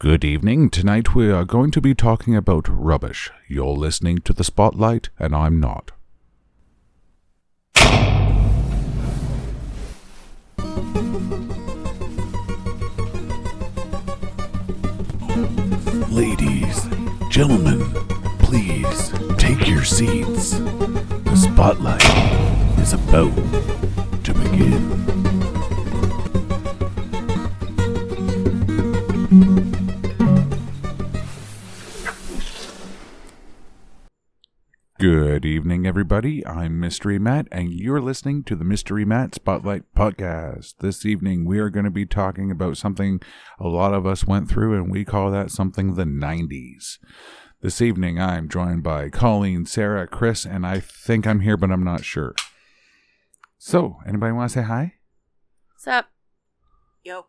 Good evening. Tonight we are going to be talking about rubbish. You're listening to the Spotlight, and I'm not. Ladies, gentlemen, please take your seats. The Spotlight is about to begin. Good evening, everybody. I'm Mystery Matt, and you're listening to the Mystery Matt Spotlight Podcast. This evening, we are going to be talking about something a lot of us went through, and we call that something the 90s. This evening, I'm joined by Colleen, Sarah, Chris, and I think I'm here, but I'm not sure. So, anybody want to say hi? What's up? Yo.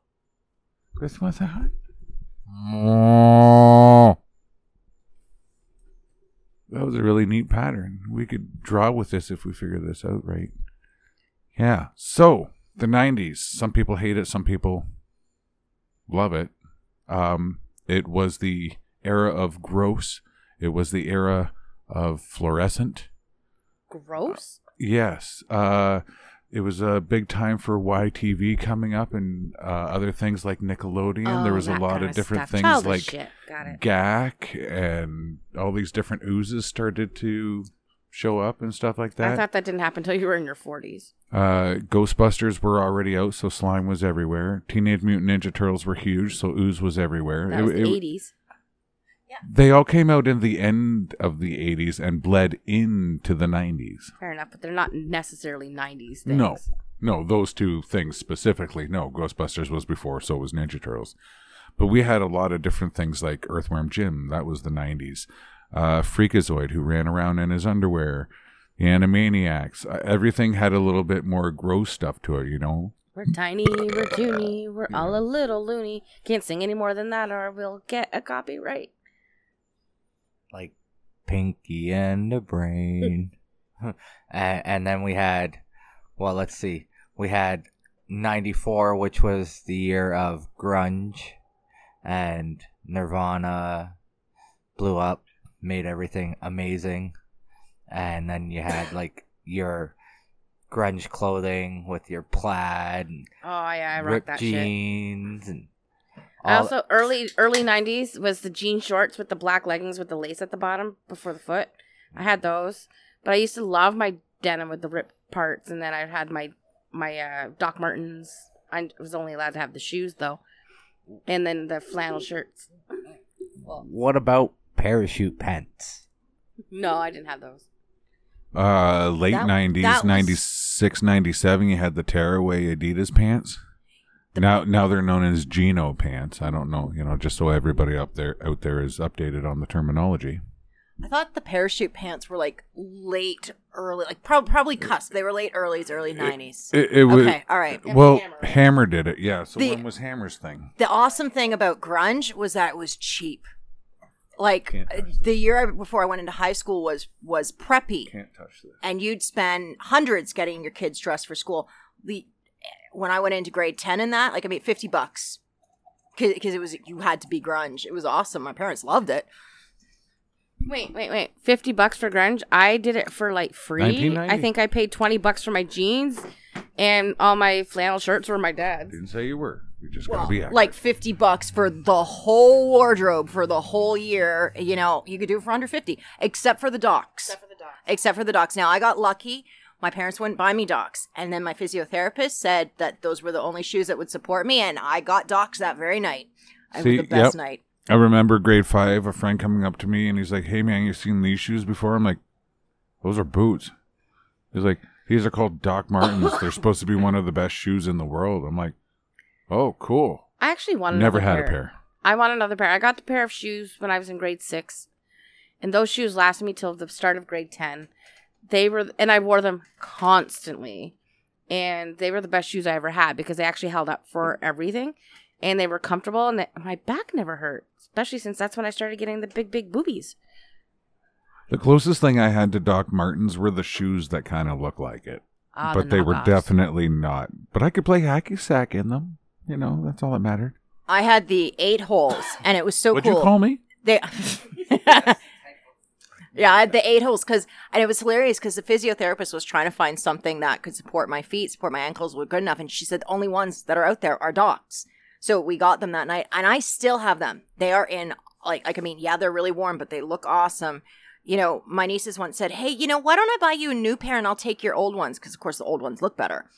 Chris, want to say hi? That was a really neat pattern. We could draw with this if we figure this out right. Yeah. So, the 90s. Some people hate it, some people love it. Um, it was the era of gross, it was the era of fluorescent. Gross? Yes. Uh, it was a big time for YTV coming up and uh, other things like Nickelodeon. there Oh, was a lot kinda of different stuff. things like. Gak and all these different oozes started to show up and stuff like that. I thought that didn't happen until you were in your 40s. uh, Ghostbusters were already out, so slime was everywhere. Teenage Mutant Ninja Turtles were huge, so ooze was everywhere. That It- was the it- 80s. They all came out in the end of the 80s and bled into the 90s. Fair enough, but they're not necessarily 90s things. No, no, those two things specifically. No, Ghostbusters was before, so was Ninja Turtles. But we had a lot of different things like Earthworm Jim, that was the 90s. Uh, Freakazoid, who ran around in his underwear. The Animaniacs. Uh, everything had a little bit more gross stuff to it, you know? We're tiny, we're toony, we're all a little loony. Can't sing any more than that or we'll get a copyright. Pinky and the Brain. and, and then we had, well, let's see. We had 94, which was the year of grunge. And Nirvana blew up, made everything amazing. And then you had like your grunge clothing with your plaid and Oh, yeah, I rock ripped that shit. jeans and I all- also early early 90s was the jean shorts with the black leggings with the lace at the bottom before the foot. I had those, but I used to love my denim with the ripped parts, and then I had my my uh, Doc Martens. I was only allowed to have the shoes though, and then the flannel shirts. What about parachute pants? No, I didn't have those. Uh, late That- 90s, that was- 96, 97, you had the tearaway Adidas pants. Now, now they're known as Geno pants. I don't know, you know, just so everybody up there out there is updated on the terminology. I thought the parachute pants were like late, early, like prob- probably cusp. They were late, early's, early nineties. It, it was Okay, all right. well, Hammer. Hammer. did it, yeah. So The- when was Hammer's thing? The awesome thing about grunge was that it was cheap. Like Can't touch the year I- before I went into high school was was preppy, Can't touch this. and you'd spend hundreds getting your kids dressed for school. The when I went into grade ten in that, like I made fifty bucks because it was you had to be grunge. It was awesome. My parents loved it. Wait, wait, wait. 50 bucks for grunge? I did it for like free. I think I paid 20 bucks for my jeans and all my flannel shirts were my dad's. Didn't say you were. You're just Well, gotta be accurate. like 50 bucks for the whole wardrobe for the whole year. You know, you could do it for under 50, except for the docs. for the docs. Except for the docs. Now, I got lucky. My parents wouldn't buy me docs. And then my physiotherapist said that those were the only shoes that would support me. And I got docs that very night. It See, was the best yep. night. I remember grade five, a friend coming up to me and he's like, "Hey man, you seen these shoes before?" I'm like, "Those are boots." He's like, "These are called Doc Martens. They're supposed to be one of the best shoes in the world." I'm like, "Oh, cool." I actually wanted Never another had a pair. I want another pair. I got the pair of shoes when I was in grade six, and those shoes lasted me till the start of grade ten. They were, and I wore them constantly, and they were the best shoes I ever had because they actually held up for everything, and they were comfortable, and they, my back never hurt. Especially since that's when I started getting the big, big boobies. The closest thing I had to Doc Martens were the shoes that kind of look like it, Ah, but the they were knockoffs. definitely not. But I could play hacky sack in them. You know, that's all that mattered. I had the eight holes, and it was so What'd cool. you call me? They, yeah, I had the eight holes because, and it was hilarious because the physiotherapist was trying to find something that could support my feet, support my ankles, were good enough, and she said the only ones that are out there are docks. So we got them that night, and I still have them. They are in like, like I mean, yeah, they're really warm, but they look awesome. You know, my nieces once said, "Hey, you know, why don't I buy you a new pair and I'll take your old ones because, of course, the old ones look better."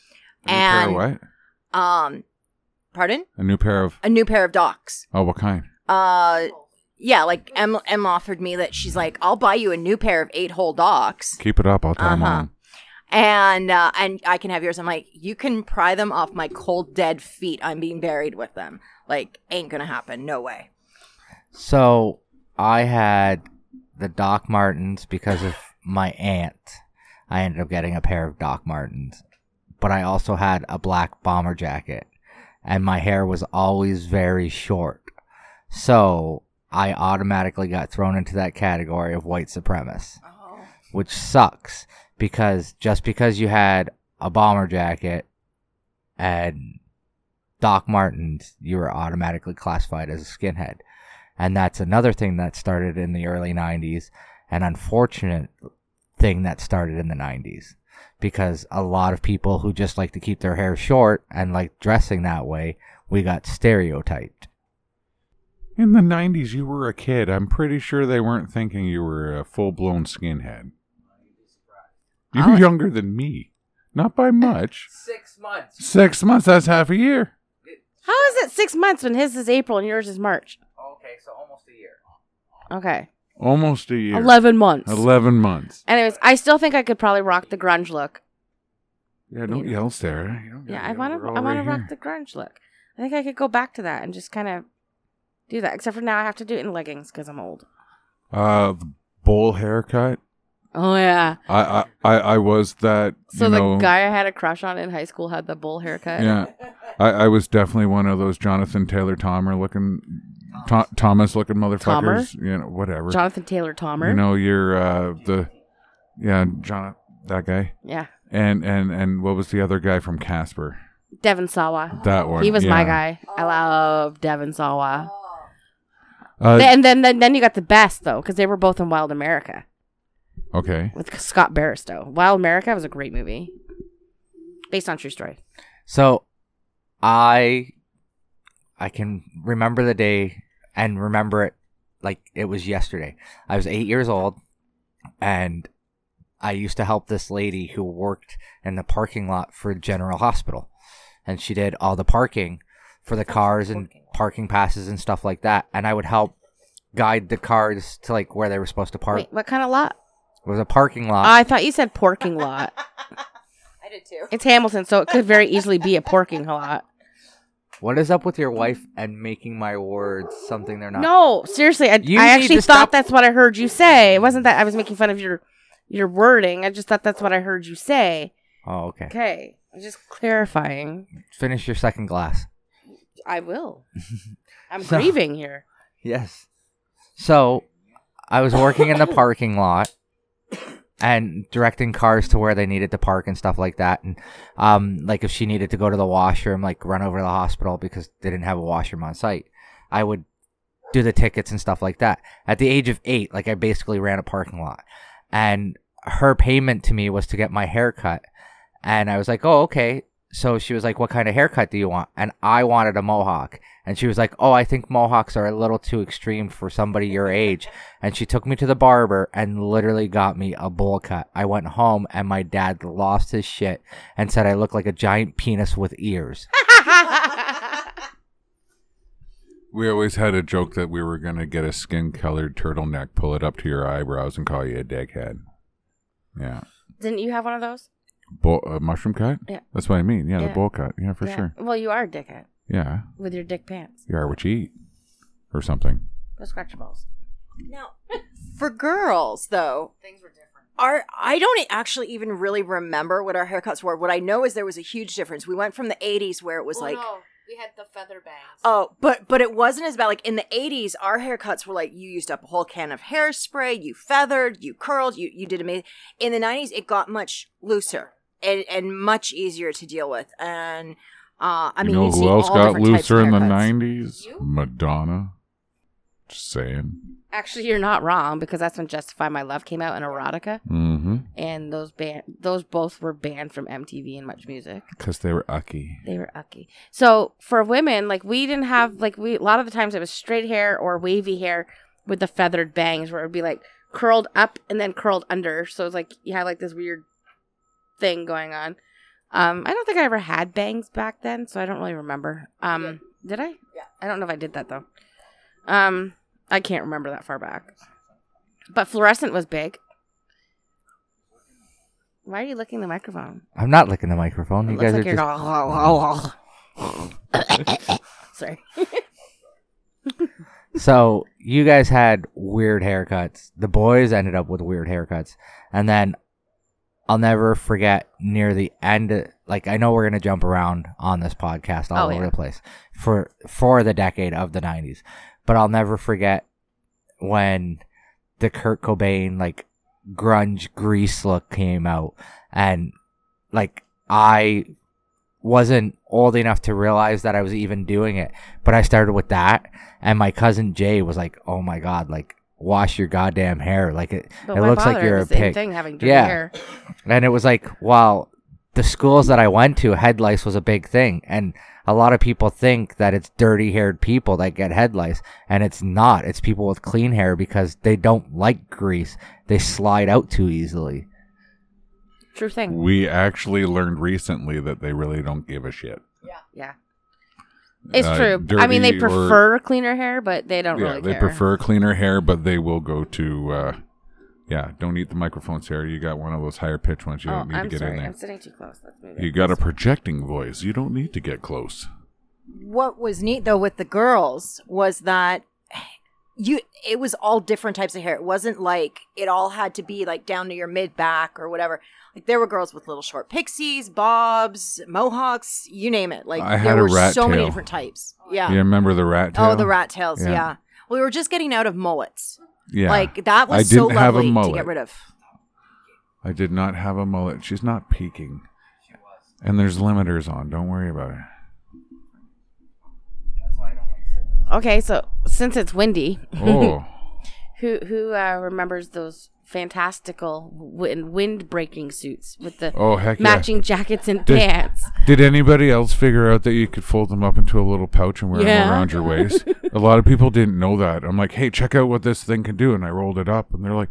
A new pair of And- what? Um, pardon, A new pair of a new pair of docks. oh, what kind? Uh, yeah, like Em, Em offered me that she's like, I'll buy you a new pair of eight hole docks, Keep it up. I'll tell Uh-huh. mom. and uh, and I can have yours. I'm like, you can pry them off my cold dead feet. I'm being buried with them. Like, ain't gonna happen. No way. So I had the Doc Martens because of my aunt. I ended up getting a pair of Doc Martens, but I also had a black bomber jacket, and my hair was always very short. So I automatically got thrown into that category of white supremacist, oh. which sucks because just because you had a bomber jacket and Doc Martens, you were automatically classified as a skinhead. And that's another thing that started in the early 90s, an unfortunate thing that started in the 90s. Because a lot of people who just like to keep their hair short and like dressing that way, we got stereotyped. In the '90s, you were a kid. I'm pretty sure they weren't thinking you were a full blown skinhead. You're I'll- younger than me, not by much. Six months. Six months. That's half a year. How is it six months when his is April and yours is March? Okay, so almost a year. Okay. Almost a year. 11 months. Eleven months. Anyways, I still think I could probably rock the grunge look. Yeah, don't yell, Sarah. You don't Yeah, gotta I yell. want We're to. all I want to rock here. the grunge look. I think I could go back to that and just kind of do that. Except for now, I have to do it in leggings because I'm old. Uh, the bowl haircut. Oh yeah. I, I, I, I was that. So you the know, guy I had a crush on in high school had the bowl haircut. Yeah, I, I was definitely one of those Jonathan Taylor Thomer looking, Tho- Thomas looking motherfuckers. You know, whatever. Jonathan Taylor Thomer. You know, you're uh, the, yeah, John, that guy, yeah. and and and what was the other guy from Casper? Devon Sawa. That one. He was my guy. I love Devon Sawa. Uh, and then, then then you got the best though because they were both in Wild America okay. with Scott Bairstow. Wild America was a great movie, based on true story. So I I can remember the day and remember it like it was yesterday. I was 8 years old and I used to help this lady who worked in the parking lot for General Hospital. And she did all the parking for the cars and parking passes and stuff like that. And I would help guide the cars to like where they were supposed to park. Wait, what kind of lot? It was a parking lot. I thought you said parking lot. I did too. It's Hamilton, so it could very easily be a parking lot. what is up with your wife and making my words something they're not? No, seriously, I, You I need actually to thought stop- that's what I heard you say. It wasn't that I was making fun of your your wording. I just thought that's what I heard you say. Oh, okay. Okay, I'm just clarifying. Finish your second glass. I will. I'm So- grieving here. Yes. So, I was working in the parking lot and directing cars to where they needed to park and stuff like that. And um, like if she needed to go to the washroom, like run over to the hospital because they didn't have a washroom on site, I would do the tickets and stuff like that. At the age of eight, like I basically ran a parking lot, and her payment to me was to get my hair cut. And I was like, oh, okay. So she was like, what kind of haircut do you want? And I wanted a mohawk. And she was like, oh, I think mohawks are a little too extreme for somebody your age. And she took me to the barber and literally got me a bowl cut. I went home and my dad lost his shit and said I look like a giant penis with ears. We always had a joke that we were gonna get a skin colored turtleneck, pull it up to your eyebrows, and call you a dickhead. Yeah. Didn't you have one of those? Bowl, uh, mushroom cut? Yeah. That's what I mean. Yeah, Yeah. the bowl cut. Yeah, for Yeah. sure. Well, you are a dickhead Yeah. with your dick pants. You are what you eat. Or something. Go scratch your balls. Now, for girls though, Things were different. our I don't actually even really remember what our haircuts were. What I know is there was a huge difference. We went from the '80s where it was like. we had the feather bangs. Oh, but but it wasn't as bad. Like in the '80s, our haircuts were like you used up a whole can of hairspray, you feathered, you curled, you you did amazing. In the '90s, it got much looser and and much easier to deal with. And Uh, I you mean, know you'd who else got different types of looser in the haircuts. '90s? Madonna. Just saying. Actually, you're not wrong because that's when Justify My Love came out and Erotica, Mm-hmm. and those band those both were banned from MTV and Much Music. Because they were ucky. They were ucky. So for women, like we didn't have like we a lot of the times it was straight hair or wavy hair with the feathered bangs where it would be like curled up and then curled under. So it's like you had like this weird thing going on. Um, I don't think I ever had bangs back then, so I don't really remember. Um, did I? Yeah. I don't know if I did that though. Um, I can't remember that far back. But fluorescent was big. Why are you licking the microphone? I'm not licking the microphone. You guys are like you're just. Sorry. So you guys had weird haircuts. The boys ended up with weird haircuts, and then I'll never forget near the end. Like I know we're gonna jump around on this podcast all Oh, over yeah. the place for for the decade of the '90s, but I'll never forget when the Kurt Cobain like grunge grease look came out, and like I wasn't old enough to realize that I was even doing it, but I started with that, and my cousin Jay was like, "Oh my god, like wash your goddamn hair, like it, But it my looks like you're had a the same pig." thing having dirty Yeah. hair. And it was like, while the schools that I went to, head lice was a big thing, and a lot of people think that it's dirty-haired people that get head lice, and it's not. It's people with clean hair because they don't like grease; they slide out too easily. True thing. We actually learned recently that they really don't give a shit. Yeah. Yeah. It's Uh, true. I mean, they dirty or- prefer cleaner hair, but they don't yeah, really they care. prefer cleaner hair, but they will go to. Uh, yeah, don't eat the microphone, Sarah. You got one of those higher pitch ones. You Oh, don't need I'm to get sorry. in there. I'm sitting too close. Let's move You got a projecting voice. You don't need to get close. what was neat though with the girls was that you it was all different types of hair. It wasn't like it all had to be like down to your mid back or whatever. Like there were girls with little short pixies, bobs, mohawks, you name it. Like I there a were rat so many different types. Yeah. You remember the rat tail? Oh, the rat tails. Yeah. Yeah. We were just getting out of mullets. Yeah. Like that was so didn't have a lovely to get rid of. I did not have a mullet. She's not peeking. And there's limiters on. Don't worry about it. Okay, so since it's windy, Oh, who who uh, remembers those fantastical wind wind breaking suits with the oh heck yeah. matching jackets and Did- pants? Did anybody else figure out that you could fold them up into a little pouch and wear them around your waist? a lot of people didn't know that. I'm like, hey, check out what this thing can do. And I rolled it up and they're like,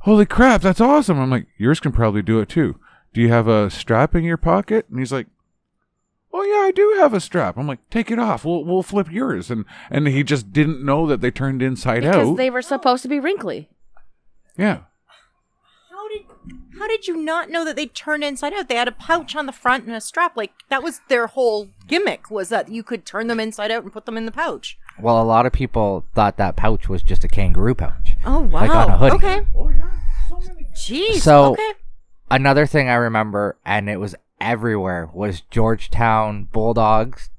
holy crap, that's awesome. I'm like, yours can probably do it too. Do you have a strap in your pocket? And he's like, oh yeah, I do have a strap. I'm like, take it off. We'll, we'll flip yours. And, and he just didn't know that they turned inside out. Because out. they were supposed to be wrinkly. yeah. How did how did you not know that they turned inside out? They had a pouch on the front and a strap. Like that was their whole gimmick was that you could turn them inside out and put them in the pouch. Well, a lot of people thought that pouch was just a kangaroo pouch. Oh wow. Like on a hoodie. Okay. Oh, Jeez. So- okay. Another thing I remember, and it was everywhere, was Georgetown Bulldogs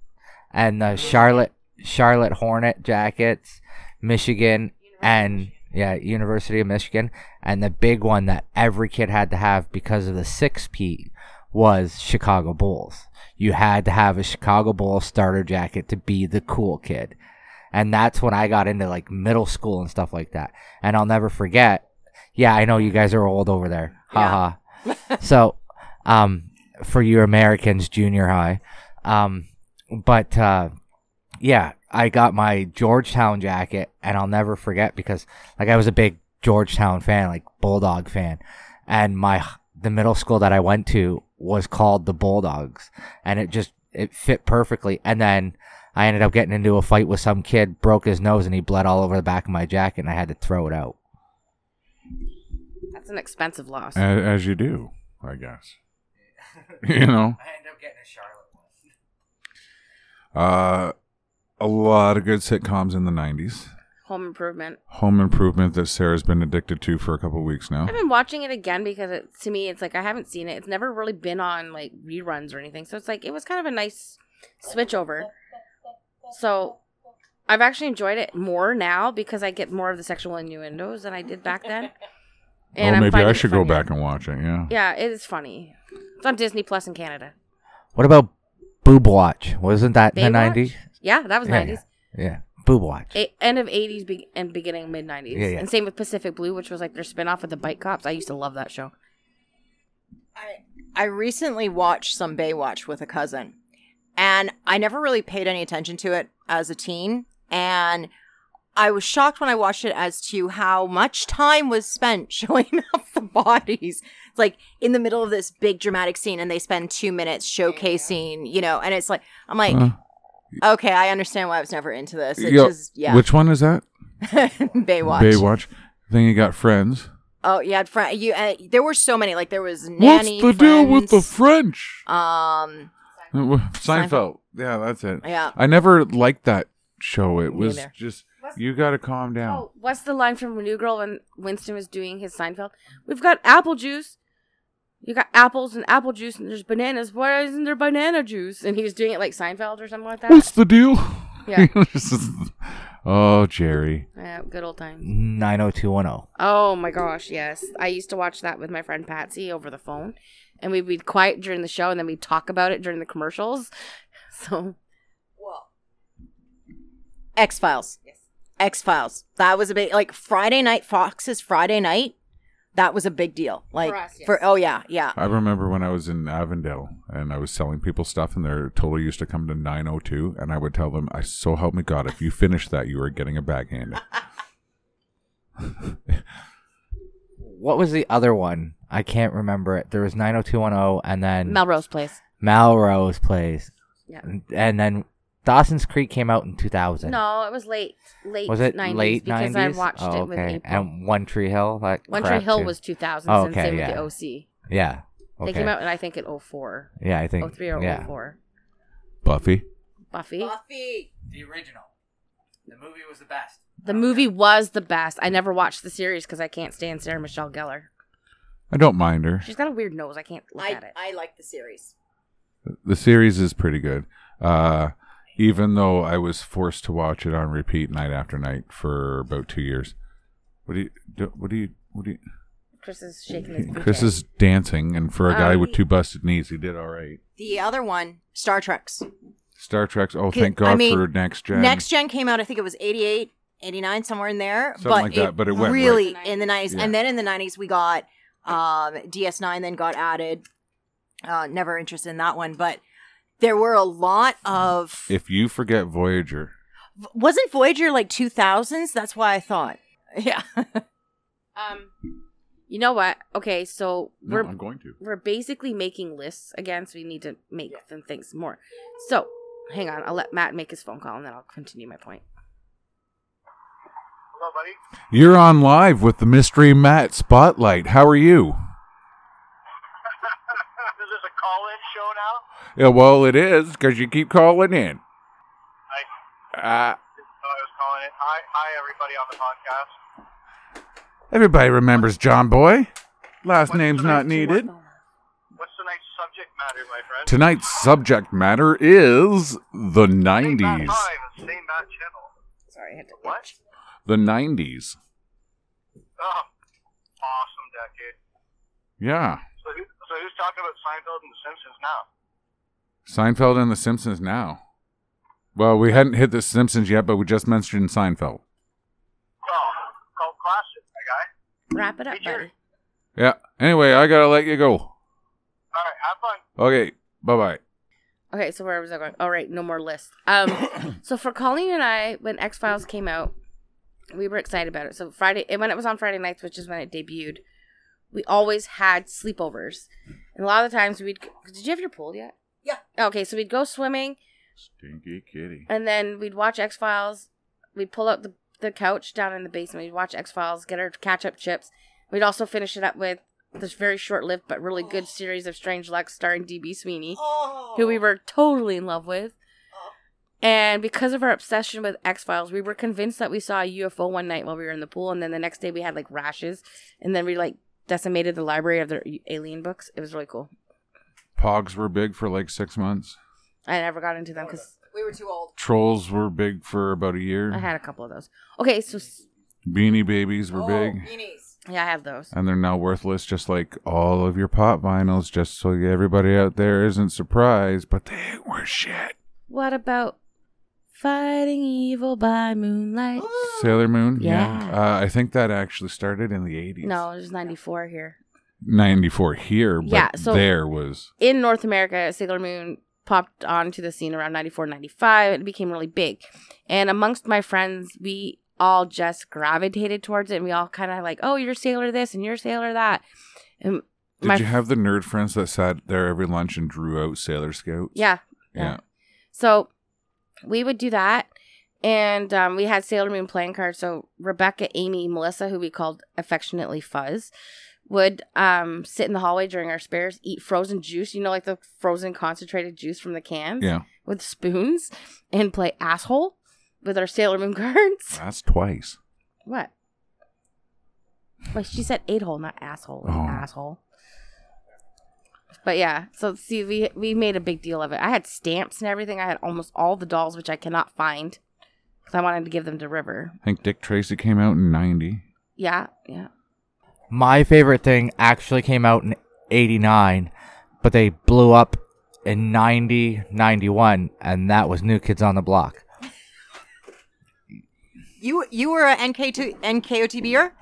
and the Charlotte Charlotte Hornet jackets, Michigan, and yeah, University of Michigan, and the big one that every kid had to have because of the six P was Chicago Bulls. You had to have a Chicago Bulls starter jacket to be the cool kid. And that's when I got into like middle school and stuff like that. And I'll never forget. Yeah, I know you guys are old over there. Haha. so, um, for you Americans, junior high. Um, but, uh, yeah, I got my Georgetown jacket and I'll never forget because like I was a big Georgetown fan, like Bulldog fan. And my, the middle school that I went to was called the Bulldogs and it just, it fit perfectly. And then I ended up getting into a fight with some kid, broke his nose and he bled all over the back of my jacket and I had to throw it out. That's an expensive loss. As, as you do, I guess. you know? I end up getting a Charlotte one. Uh, a lot of good sitcoms in the 90s. Home Improvement. Home Improvement that Sarah's been addicted to for a couple weeks now. I've been watching it again because it, to me, it's like I haven't seen it. It's never really been on like reruns or anything. So it's like it was kind of a nice switch over. So I've actually enjoyed it more now because I get more of the sexual innuendos than I did back then. oh, maybe I it should go back and watch it. Yeah. Yeah, it is funny. It's on Disney Plus in Canada. What about Boob Watch. Wasn't that in the 90s? Yeah, that was Yeah, nineties. Yeah. Boob Watch. A- end of eighties be- and beginning mid nineties. Yeah, yeah. And same with Pacific Blue, which was like their spin off with the bike cops. I used to love that show. I, I recently watched some Baywatch with a cousin, and I never really paid any attention to it as a teen. And I was shocked when I watched it as to how much time was spent showing off the bodies. It's like in the middle of this big dramatic scene, and they spend two minutes showcasing, you know, and it's like, I'm like, Uh, okay, I understand why I was never into this. It Yo, just, yeah. Which one is that? Baywatch. Baywatch. Then you got Friends. Oh, you had friend. You uh, there were so many. Like there was nanny. What's the deal with the French? um? Uh, Seinfeld. Yeah, that's it. Yeah. I never liked that show. It Me was neither. just you got to calm down. Oh, what's the line from New Girl when Winston was doing his Seinfeld? We've got apple juice. You got apples and apple juice, and there's bananas. Why isn't there banana juice? And he was doing it like Seinfeld or something like that. What's the deal? Yeah. oh, Jerry. Yeah, good old times. 90210. Oh my gosh, yes. I used to watch that with my friend Patsy over the phone. And we'd be quiet during the show and then we'd talk about it during the commercials. So Well, X Files. Yes. X Files. That was a big like Friday night. Fox's Friday night. That was a big deal. Like For us, yes. for oh yeah yeah. I remember when I was in Avondale and I was selling people stuff, and they're totally used to come to 902, and I would tell them, "I so help me God, if you finish that, you are getting a bag backhand." What was the other one? I can't remember it. There was 90210 and then Melrose Place. Melrose Place. Yeah. And, and then Dawson's Creek came out in 2000. No, it was late. Late Was it 90s late because 90s? I watched oh, it with okay. April. And One Tree Hill? like One Tree Hill too. was 2000 Oh, okay, same yeah. with the OC. Yeah. Okay. They came out, and I think, in 04. Yeah, I think. 03 or yeah. 04. Buffy. Buffy. Buffy. The original. The movie was the best. The movie was the best. I never watched the series because I can't stand Sarah Michelle Gellar. I don't mind her. She's got a weird nose. I can't look I at it. I like the series. The series is pretty good. Uh, even though I was forced to watch it on repeat night after night for about two years. What do you? Do, what do you? What do you? Chris is shaking his Chris is dancing, and for a guy Um, with two busted knees, he did all right. The other one, Star Trek's. Star Trek's. Oh, Kid- thank I God mean, for next gen. Next gen came out, I think it was 88, 89, somewhere in there. Something but like that, but it went really right. in the 90s. Yeah. And then in the 90s, we got um, DS9, then got added. Uh, never interested in that one. But there were a lot of. If you forget Voyager, wasn't Voyager like 2000s? That's why I thought. Yeah. Um, you know what? Okay, so no, we're I'm going to. we're basically making lists again, so we need to make them things more. So, hang on, I'll let Matt make his phone call, and then I'll continue my point. Hello, buddy. You're on live with the Mystery Matt Spotlight. How are you? Is this a call-in show now? Yeah, well, it is because you keep calling in. I, Uh, I was calling it. Hi, hi, everybody on the podcast. everybody remembers John Boy. Last name's not needed. What's tonight's subject matter, my friend? Tonight's subject matter is the Same bat 90s. time, and same bat channel. Sorry, I had to. What? The 90s. Oh, awesome decade. Yeah. So, who, so who's talking about Seinfeld and The Simpsons now? Seinfeld and The Simpsons now. Well, we hadn't hit The Simpsons yet, but we just mentioned Seinfeld. Oh, cult classic, my guy. Wrap it up, Hey, Jerry. buddy. Yeah. Anyway, I gotta let you go. All right, have fun. Okay. Bye bye. Okay, so where was I going? All right, no more lists. Um, so for Colleen and I, when X Files came out, we were excited about it. So Friday, when it was on Friday nights, which is when it debuted, we always had sleepovers, and a lot of the times we'd. Did you have your pool yet? Yeah. Okay, so we'd go swimming, Stinky kitty. and then we'd watch X Files. We'd pull out the the couch down in the basement. We'd watch X Files, get our ketchup chips. We'd also finish it up with this very short lived but really good oh. series of Strange Luck starring DB Sweeney Oh. who we were totally in love with. Oh. And because of our obsession with X Files, we were convinced that we saw a UFO one night while we were in the pool, and then the next day we had like rashes, and then we like decimated the library of their alien books. It was really cool. Pogs were big for like six months. I never got into them because We were too old. Trolls were big for about a year. I had a couple of those. Okay, so s- Beanie Babies were Oh, big. Beanies. Yeah, I have those. and they're now worthless, just like all of your pop vinyls. Just so everybody out there isn't surprised, but they were shit. What about fighting evil by moonlight? Sailor Moon, Yeah. Uh, I think that actually started in the eighties. No, it was 94 here. Ninety four here, but Yeah, so- there was in North America, Sailor Moon popped onto the scene around 94, 95. It became really big. And amongst my friends, we all just gravitated towards it. And we all kind of like, oh, you're Sailor this and you're Sailor that. And Did my you have the nerd friends that sat there every lunch and drew out Sailor Scouts? Yeah. Yeah. So we would do that. And um, we had Sailor Moon playing cards. So Rebecca, Amy, Melissa, who we called affectionately Fuzz, would um, sit in the hallway during our spares, eat frozen juice, you know, like the frozen concentrated juice from the cans Yeah. with spoons, and play asshole with our Sailor Moon cards. That's twice. What? Like she said eight hole, not asshole. Oh. Asshole. But yeah, so see, we we made a big deal of it. I had stamps and everything. I had almost all the dolls, which I cannot find because I wanted to give them to River. I think Dick Tracy came out in ninety. Yeah, yeah. My favorite thing actually came out in 89, but they blew up in 90, 91, and that was New Kids on the Block. You you were a NK2 NKOTBer?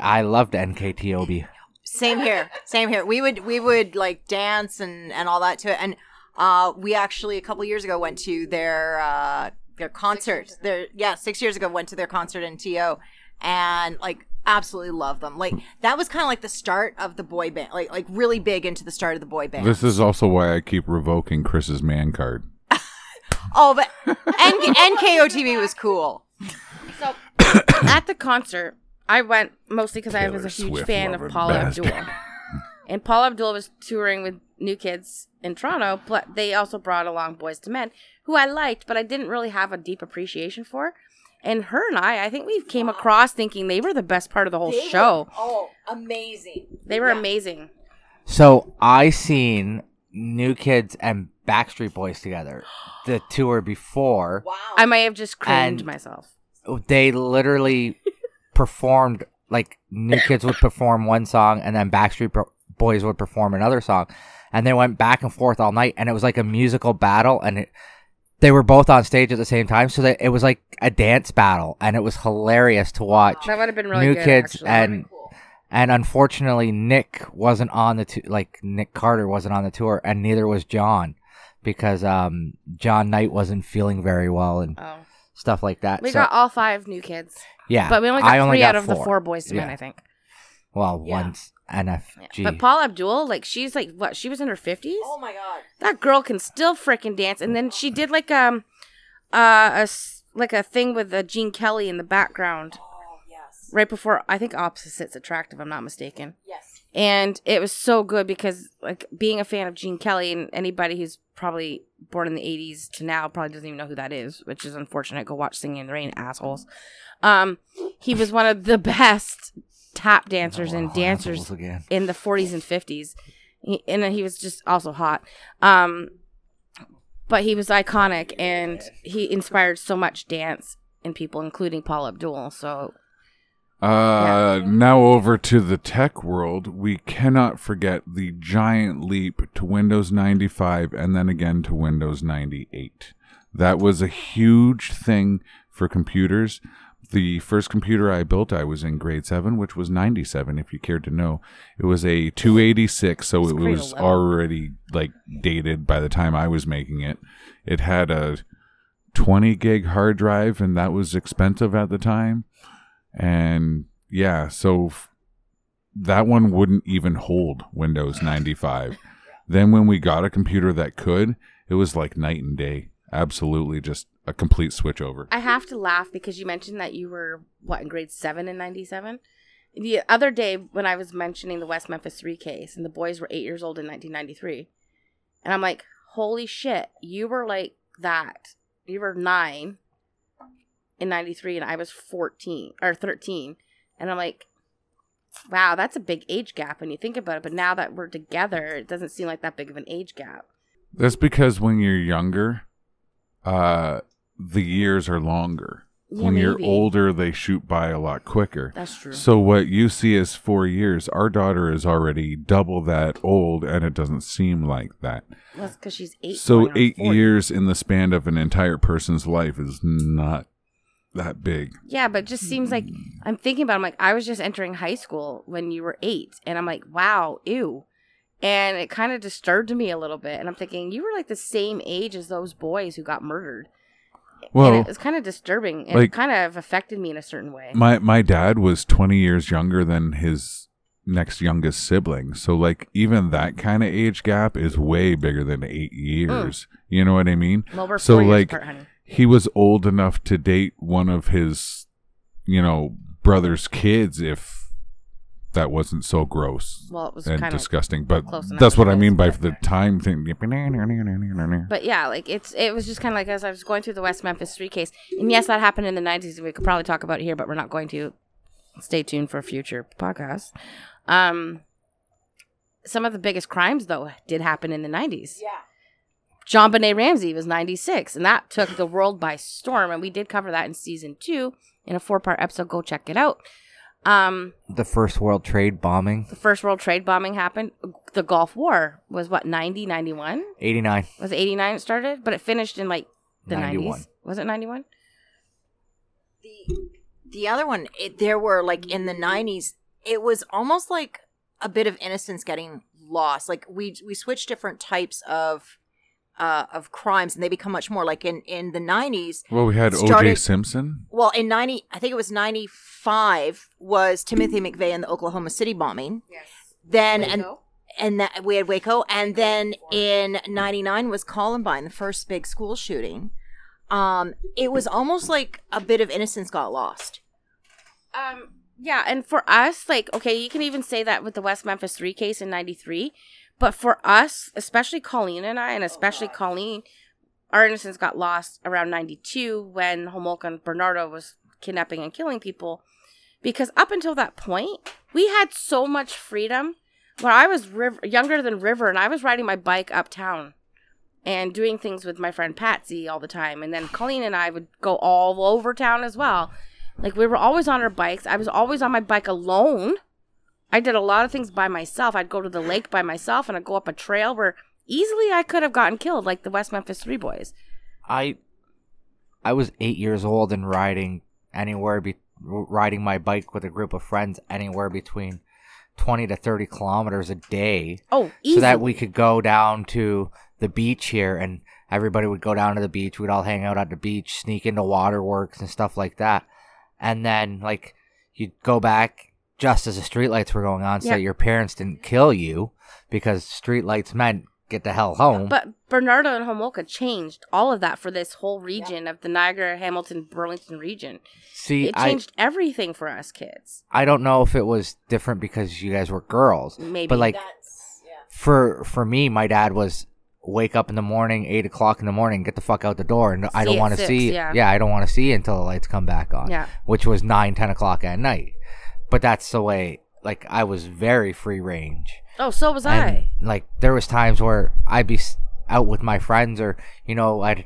I loved NKTOB. Same here. Same here. We would we would like dance and and all that to it. And uh we actually a couple years ago went to their uh their concert. Their yeah, 6 years ago went to their concert in TO and like absolutely love them. Like that was kind of like the start of the boy band. Like like really big into the start of the boy band. This is also why I keep revoking Chris's man card. oh, but N- NKOTB was cool. So at the concert, I went mostly because I was a huge Swift fan of Paula bastard. Abdul. and Paula Abdul was touring with New Kids in Toronto, but they also brought along Boyz II Men, who I liked, but I didn't really have a deep appreciation for. And her and I, I think we came across thinking they were the best part of the whole show. oh, amazing. They were amazing. So I seen New Kids and Backstreet Boys together. The tour before, Wow. I might have just cringed myself. they literally performed like New Kids would perform one song and then Backstreet Boys would perform another song, and they went back and forth all night, and it was like a musical battle, and it, they were both on stage at the same time, so that it was like a dance battle, and it was hilarious to watch. That would have been really New good. Kids actually. and and unfortunately Nick wasn't on the t- like Nick Carter wasn't on the tour, and neither was Jon because um Jon Knight wasn't feeling very well and oh. stuff like that. we So- got all five new kids, yeah, but we only got I only three got out of the four. four Boyz II Men, Yeah. I think. Well, Yeah. one's NFG. But Paula Abdul, like, she's like, what? She was in her fifties. Oh my god. that girl can still freaking dance and then she did like um uh a s- like a thing with uh, Gene Kelly in the background Oh yes. right before I think opposites attract if I'm not mistaken Yes. and it was so good because like being a fan of Gene Kelly and anybody who's probably born in the 80s to now probably doesn't even know who that is which is unfortunate go watch Singing in the Rain assholes um he was one of the best tap dancers and dancers in the 40s and 50s he, and then he was just also hot um but he was iconic and he inspired so much dance in people including paula abdul so Uh, now over to the tech world. We cannot forget the giant leap to Windows 95 and then again to Windows 98. That was a huge thing for computers. The first computer I built, I was in grade seven, which was 97, if you cared to know. It was a 286, so it was already like dated by the time I was making it. It had a 20 gig hard drive, and that was expensive at the time and yeah so f- that one wouldn't even hold windows 95 then when we got a computer that could it was like night and day absolutely just a complete switch over i have to laugh because you mentioned that you were what in grade 7 in 97 the other day when i was mentioning the west memphis 3 case and the boys were 8 years old in 1993 and i'm like holy shit you were like that you were 9 in 93 and I was 14 or 13. And I'm like, wow, that's a big age gap when you think about it. But now that we're together, it doesn't seem like that big of an age gap. that's because when you're younger uh the years are longer Yeah, when you're older, they shoot by a lot quicker. That's true. So what you see as four years, our daughter is already double that old, and it doesn't seem like that. That's because she's eight. So eight years in the span of an entire person's life is not that big. Yeah, but it just seems like hmm. I'm thinking about. it, I'm like, I was just entering high school when you were eight, and I'm like, wow, ew, and it kind of disturbed me a little bit. And I'm thinking, you were like the same age as those boys who got murdered. Well, and it was kind of disturbing, and like- it kind of affected me in a certain way. my my dad was 20 years younger than his next youngest sibling. So like even that kind of age gap is way bigger than 8 mm. years. You know what I mean? well, so, like, apart. He was old enough to date one of his you know brother's kids if that wasn't so gross Well, it was and disgusting. But close that's what I I mean by suppose. the time thing. But yeah, like it's it was just kind of like as I was going through the West Memphis Three case, and yes, that happened in the '90s. and We could probably talk about it here, but we're not going to. Stay tuned for future podcasts. Um, some of the biggest crimes though did happen in the '90s. Yeah. JonBenét Ramsey was 96, and that took the world by storm. And we did cover that in season two in a four part episode. Go check it out. Um, The first World Trade bombing, the first world trade bombing happened. The Gulf War was what 90, 91? 89. Was it 89 it started? But it finished in like the 91. 90s. Was it 91? The the other one, it, there were like in the '90s. It was almost like a bit of innocence getting lost. Like we we switched different types of uh of crimes, and they become much more like in in the '90s. Well, we had O.J. Started- Simpson. Well, in ninety, I think it was ninety five was Timothy McVeigh and the Oklahoma City bombing. Yes. Then and and that we had Waco, and then in '99 was Columbine, the first big school shooting. Um, it was almost like a bit of innocence got lost. Um, yeah, and for us, like, okay, you can even say that with the West Memphis 3 case in 93. But for us, especially Colleen and I, and oh, especially Colleen, our innocence got lost around 92 when Homolka and Bernardo was kidnapping and killing people. Because up until that point, we had so much freedom. When I was river, younger than River, and I was riding my bike uptown and doing things with my friend Patsy all the time. And then Colleen and I would go all over town as well. Like we were always on our bikes. I was always on my bike alone. I did a lot of things by myself. I'd go to the lake by myself and I'd go up a trail where easily I could have gotten killed, like the West Memphis Three Boys. I I was eight years old and riding anywhere be riding my bike with a group of friends anywhere between twenty to thirty kilometers a day, Oh, easy. so that we could go down to the beach here and everybody would go down to the beach. We'd all hang out at the beach, sneak into waterworks and stuff like that, and then like you'd go back just as the streetlights were going on, so Yeah. that your parents didn't kill you because streetlights meant get the hell home. But Bernardo and Homolka changed all of that for this whole region of the Niagara, Hamilton, Burlington region. See, It I changed everything for us kids. I don't know if it was different because you guys were girls, Maybe. but like That's yeah. for for me, my dad was wake up in the morning, eight o'clock in the morning, get the fuck out the door, and I See don't at want to six, see. yeah. I don't want to see until the lights come back on. Yeah. which was nine, ten o'clock at night. But that's the way. Like I was very free range. Oh, so was And, I. Like there was times where I'd be out with my friends, or you know, I'd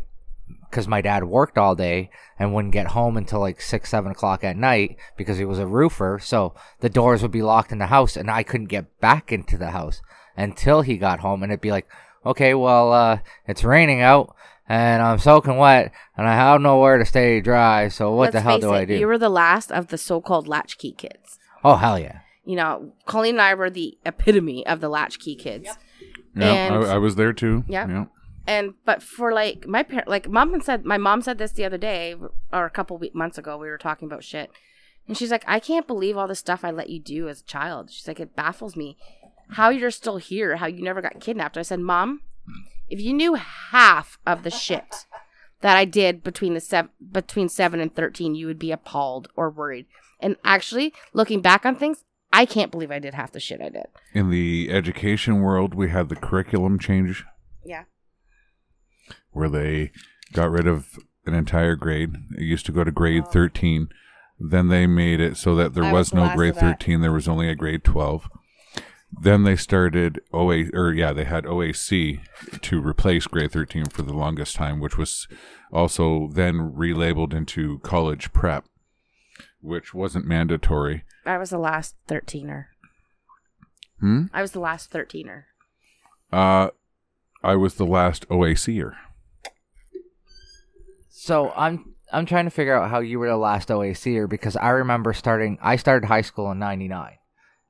because my dad worked all day and wouldn't get home until like six, seven o'clock at night because he was a roofer. So the doors would be locked in the house, and I couldn't get back into the house until he got home. And it'd be like, okay, well, uh, it's raining out. And I'm soaking wet, and I have nowhere to stay dry. So what the Let's hell face do it, I do? You were the last of the so-called latchkey kids. oh hell yeah! You know, Colleen and I were the epitome of the latchkey kids. Yeah, And- I, I was there too. Yeah. yeah. and but for like my parent like mom and said my mom said this the other day or a couple week, months ago we were talking about shit and she's like i can't believe all the stuff i let you do as a child she's like it baffles me how you're still here how you never got kidnapped i said mom if you knew half of the shit that i did between the seven between 7 and 13 you would be appalled or worried. And actually looking back on things i can't believe i did half the shit i did. In the education world, we had the curriculum change. Yeah. Where they got rid of an entire grade. It used to go to grade 13. Then they made it so that there was was no grade 13, there was only a grade 12. Then they started OA or yeah, they had OAC to replace grade 13 for the longest time, which was also then relabeled into college prep, which wasn't mandatory. I was the last 13er. Hmm? I was the last 13er. Uh I was the last OACer. So I'm I'm trying to figure out how you were the last OACer because I remember starting. I started high school in '99,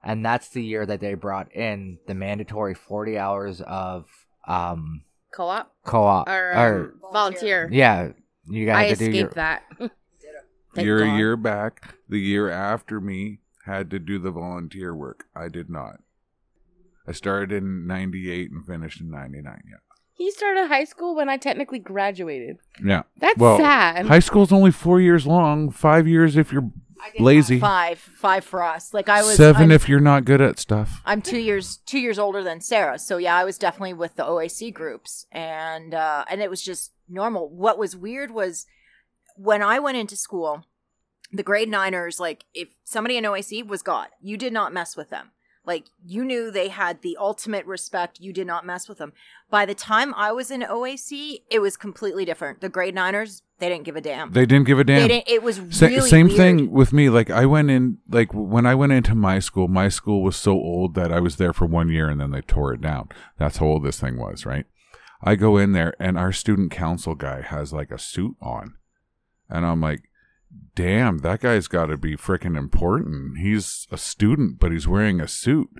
and that's the year that they brought in the mandatory 40 hours of um Co-op co-op or, or um, volunteer. yeah, you got I to do escaped your that. Thank You're a year back. The year after me had to do the volunteer work. I did not. I started in 98 and finished in 99. Yeah. He started high school when I technically graduated. Yeah. That's well, sad. High school's only four years long, five years if you're lazy, Five, five for us. Like I was 7 I'm, if you're not good at stuff. I'm two years two years older than Sarah, so yeah, I was definitely with the OAC groups, and uh, and it was just normal. What was weird was when I went into school, the grade niners, like if somebody in OAC was God, you did not mess with them. Like you knew they had the ultimate respect. You did not mess with them. By the time I was in OAC, it was completely different. The grade niners, they didn't give a damn. They didn't give a They damn. didn't. It was Sa- really same weird. thing with me. Like I went in, like when I went into my school, my school was so old that I was there for one year and then they tore it down. That's how old this thing was, right? I go in there and our student council guy has like a suit on, and I'm like, damn, that guy's got to be freaking important. He's a student, but he's wearing a suit.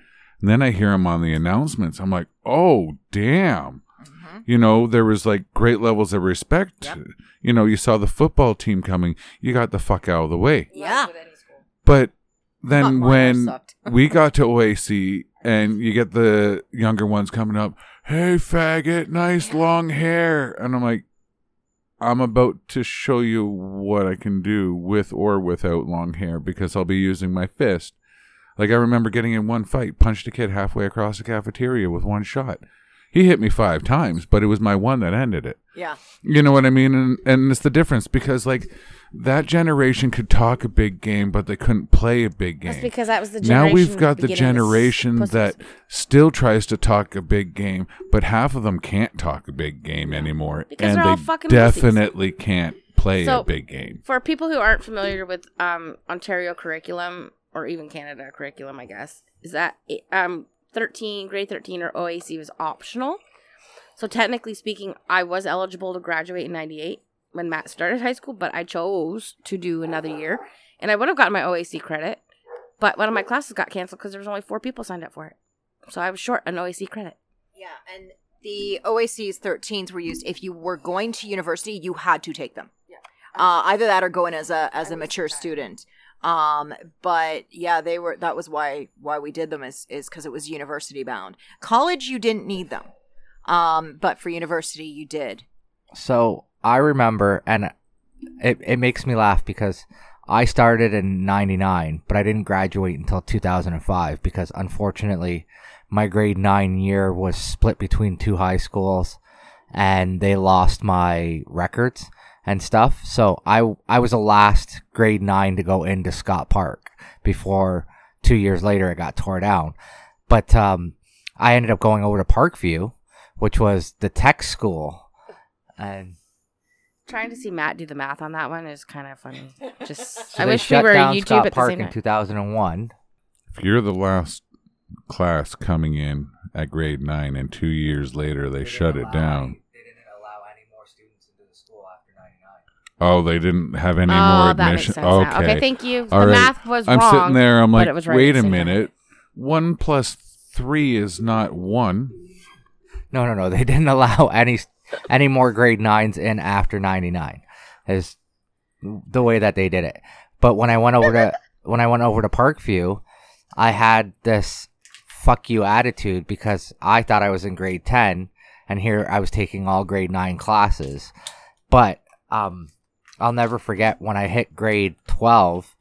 And then I hear him on the announcements. I'm like, oh, damn. Mm-hmm. You know, there was like great levels of respect. You know, you saw the football team coming. You got the fuck out of the way. Yeah. But then mine, when we got to OAC and you get the younger ones coming up, hey, faggot, nice long hair. And I'm like, I'm about to show you what I can do with or without long hair because I'll be using my fist. Like I remember getting in one fight, punched a kid halfway across the cafeteria with one shot. He hit me five times, but it was my one that ended it. Yeah. You know what I mean? And and it's the difference because like that generation could talk a big game, but they couldn't play a big game. That's because that was the now generation. we've got the generation that still tries to talk a big game, but half of them can't talk a big game anymore, Because and they're all they fucking pussies. definitely can't play So- a big game. For people who aren't familiar with um, Ontario curriculum or even Canada curriculum, I guess is that um, thirteen grade thirteen or OAC was optional. So technically speaking, I was eligible to graduate in '98 when Matt started high school, but I chose to do another year, and I would have gotten my OAC credit, but one of my classes got canceled because there was only four people signed up for it, so I was short an OAC credit. Yeah, and the OAC's 13s were used if you were going to university, you had to take them. Yeah. Uh, either that or go in as a as a mature student. Um, but yeah, they were. That was why why we did them is is because it was university bound. College, you didn't need them, um, but for university, you did. So I remember, and it it makes me laugh because I started in '99, but I didn't graduate until 2005 because unfortunately, my grade nine year was split between two high schools, and they lost my records and stuff. So I I was the last grade nine to go into Scott Park before two years later it got tore down. But um, I ended up going over to Parkview, which was the tech school, and Trying to see Matt do the math on that one is kind of funny. Just So I wish we were down YouTube Scott at the Park same in 2001. If you're the last class coming in at grade nine, and two years later they shut it down. They didn't allow any more students into the school after 99. Oh, they didn't have any oh, more that makes admission. sense. now. Okay, thank you. All the right. math was I'm wrong. sitting there. I'm like, right wait a the time. minute. One plus three is not one. No, no, no. They didn't allow any any more grade nines in after 99. Is the way that they did it. But when I went over to when I went over to Parkview, I had this fuck you attitude because I thought I was in grade 10 and here I was taking all grade 9 classes. But um I'll never forget when I hit grade 12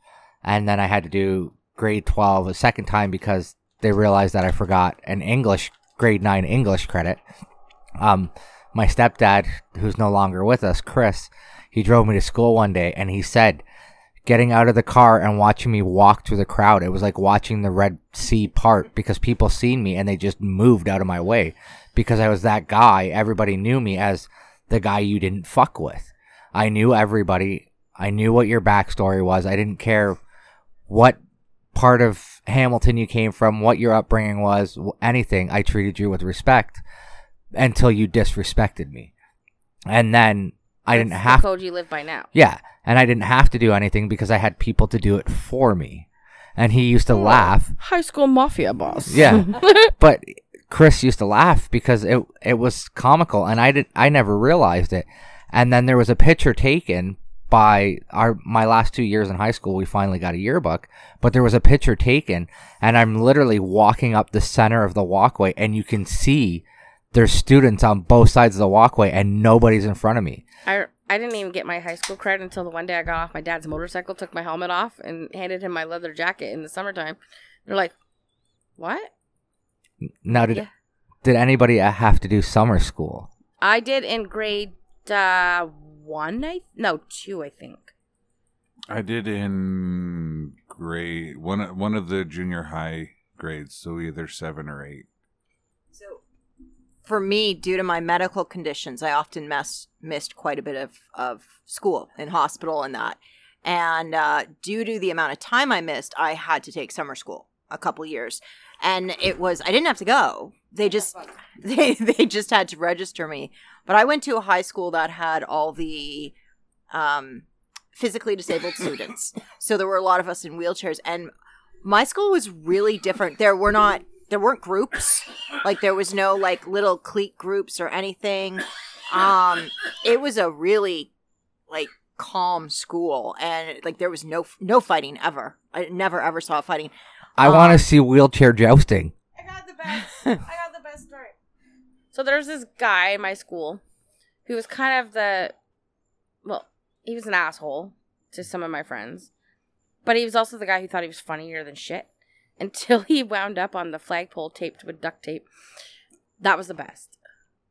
and then I had to do grade 12 a second time because they realized that I forgot an English grade 9 English credit. Um my stepdad who's no longer with us, Chris, he drove me to school one day and he said, getting out of the car and watching me walk through the crowd. It was like watching the Red Sea part because people seen me and they just moved out of my way because I was that guy. Everybody knew me as the guy you didn't fuck with. I knew everybody. I knew what your backstory was. I didn't care what part of Hamilton you came from, what your upbringing was, anything. I treated you with respect until you disrespected me. And then I didn't have the code you live by now. yeah, and I didn't have to do anything because I had people to do it for me. And he used to oh, laugh. High school mafia boss. Yeah. but Chris used to laugh because it it was comical and I did I never realized it. And then there was a picture taken by our my last 2 years in high school we finally got a yearbook, but there was a picture taken and I'm literally walking up the center of the walkway and you can see there's students on both sides of the walkway and nobody's in front of me. I I didn't even get my high school credit until the one day I got off my dad's motorcycle, took my helmet off, and handed him my leather jacket in the summertime. They're like, "What?" Now did Yeah. did anybody uh, have to do summer school? I did in grade uh, one. I no two. I think. I did in grade one one of the junior high grades, so either seven or eight. For me, due to my medical conditions, I often mess, missed quite a bit of, of school in hospital and that. And uh, due to the amount of time I missed, I had to take summer school a couple years. And it was I didn't have to go. They just they they just had to register me. But I went to a high school that had all the um, physically disabled students. So there were a lot of us in wheelchairs and my school was really different. There were not there weren't groups. Like there was no like little clique groups or anything. Um it was a really like calm school and like there was no no fighting ever. I never ever saw fighting. I want Um, to see wheelchair jousting. I got the best. I got the best story. So there's this guy in my school who was kind of the, well, he was an asshole to some of my friends, but he was also the guy who thought he was funnier than shit until he wound up on the flagpole taped with duct tape. That was the best.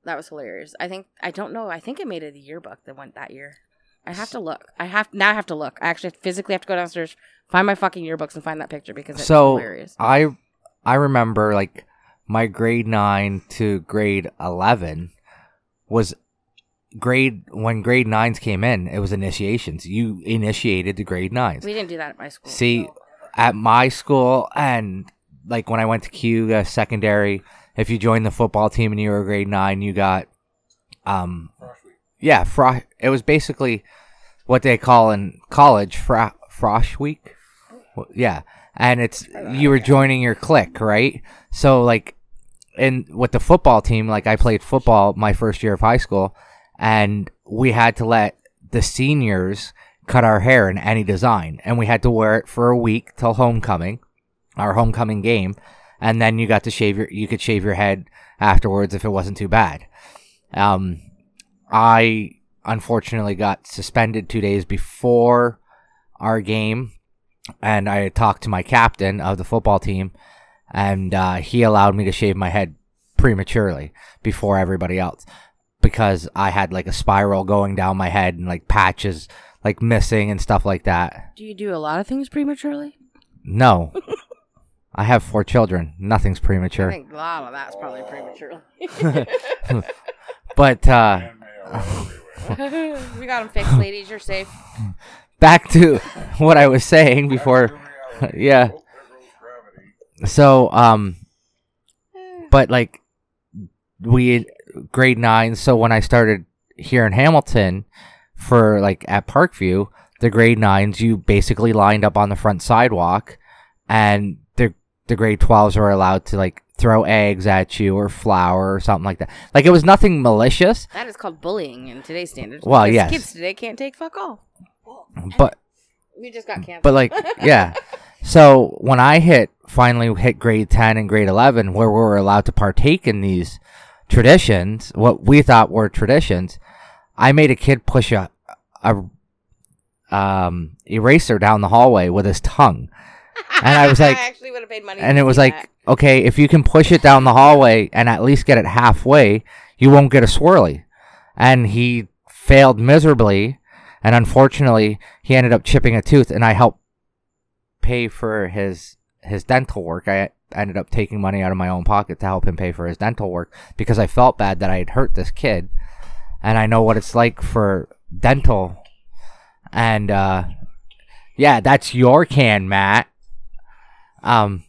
That was hilarious. I think I don't know. I think it made it a yearbook that went that year. I have to look. I have now. I have to look. I actually physically have to go downstairs, find my fucking yearbooks, and find that picture because it's So hilarious. I I remember like my grade 9 to grade 11 was grade when grade 9s came in, it was initiations. You initiated the grade 9s. We didn't do that at my school. See, at my school and like when I went to Cayuga secondary, if you joined the football team and you were grade nine, you got um yeah, fro- it was basically what they call in college fra- frosh week. Yeah, and it's you were joining your clique, right? So like, in with the football team, like I played football my first year of high school, and we had to let the seniors cut our hair in any design, and we had to wear it for a week till homecoming, our homecoming game, and then you got to shave your you could shave your head afterwards if it wasn't too bad. Um, I unfortunately got suspended two days before our game, and I talked to my captain of the football team, and uh, he allowed me to shave my head prematurely before everybody else because I had like a spiral going down my head and like patches like missing and stuff like that. Do you do a lot of things prematurely? No. I have four children. Nothing's premature. I premature. think a lot of that's probably prematurely. But uh we got them fixed, ladies. You're safe. back to what I was saying before. yeah. So, um, but like we grade nine. So when I started here in Hamilton for like at Parkview, the grade nines, you basically lined up on the front sidewalk, and the the grade twelves were allowed to like throw eggs at you or flour or something like that. Like it was nothing malicious, That is called bullying in today's standards. Well, yes. Kids today can't take fuck all. but We just got canceled. But like, yeah. So when I hit finally hit grade ten and grade eleven, where we were allowed to partake in these traditions, what we thought were traditions, I made a kid push a a um eraser down the hallway with his tongue, and I was like, I actually would have paid money. and it was like, that. okay, if you can push it down the hallway and at least get it halfway, you won't get a swirly. And he failed miserably. and unfortunately, he ended up chipping a tooth, and I helped pay for his his dental work. I ended up taking money out of my own pocket to help him pay for his dental work because I felt bad that I had hurt this kid, and I know what it's like for dental. And uh, yeah, that's your can, Matt. Um,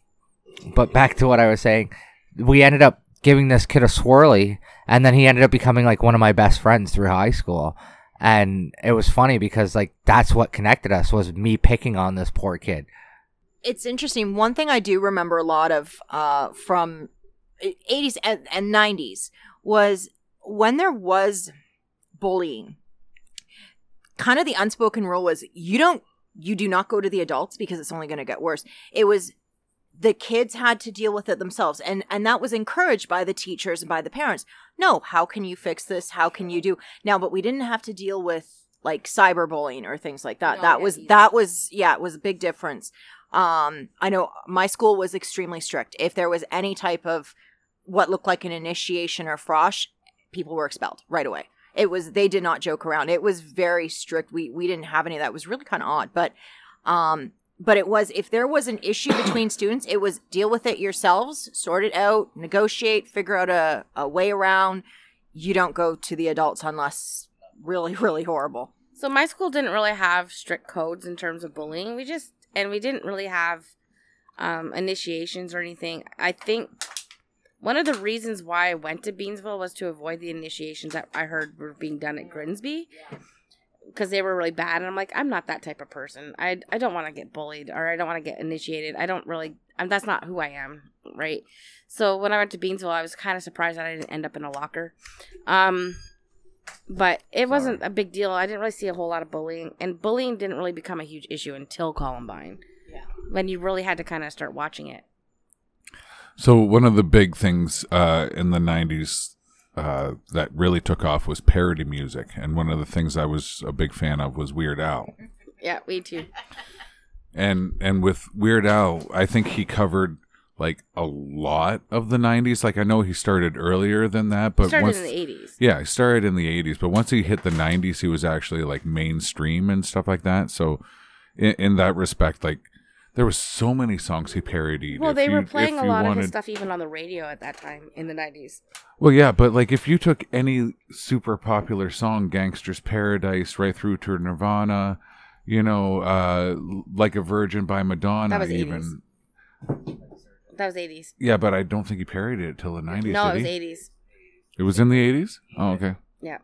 but back to what I was saying, we ended up giving this kid a swirly, and then he ended up becoming like one of my best friends through high school. And it was funny because like that's what connected us was me picking on this poor kid. it's interesting. One thing I do remember a lot of uh, from 80s and, and 90s was when there was bullying. Kind of the unspoken rule was you don't, you do not go to the adults because it's only going to get worse. It was the kids had to deal with it themselves, and and that was encouraged by the teachers and by the parents. No, how can you fix this? How can you do now? But we didn't have to deal with like cyberbullying or things like that. No, that was easy. that was yeah, it was a big difference. Um, I know my school was extremely strict. If there was any type of what looked like an initiation or frosh, people were expelled right away. It was they did not joke around. It was very strict. We we didn't have any of that. It was really kind of odd, but um but it was if there was an issue between students, it was deal with it yourselves, sort it out, negotiate, figure out a, a way around. You don't go to the adults unless really really horrible. So my school didn't really have strict codes in terms of bullying. We just and we didn't really have um, initiations or anything. I think one of the reasons why I went to Beamsville was to avoid the initiations that I heard were being done at Grimsby because they were really bad. And I'm like, I'm not that type of person. I I don't want to get bullied or I don't want to get initiated. I don't really. I'm, that's not who I am, right? So when I went to Beamsville, I was kind of surprised that I didn't end up in a locker. Um, but it wasn't a big deal. I didn't really see a whole lot of bullying, and bullying didn't really become a huge issue until Columbine. Yeah. When you really had to kind of start watching it. So one of the big things uh, in the '90s uh, that really took off was parody music, and one of the things I was a big fan of was Weird Al. Yeah, we too. And and with Weird Al, I think he covered like a lot of the '90s. Like I know he started earlier than that, but Started once in the '80s. yeah, he started in the '80s, but once he hit the '90s, he was actually like mainstream and stuff like that. So in, in that respect, like there was so many songs he parodied. Well, If they you- were playing a you lot of his stuff even on the radio at that time in the '90s. Well, yeah, but like if you took any super popular song, "Gangster's Paradise," right through to Nirvana, you know, uh, like a Virgin by Madonna, That was 80s. even. That was '80s. Yeah, but I don't think he parodied it till the nineties. No, it was '80s. It was in the eighties. Oh, okay. Yeah.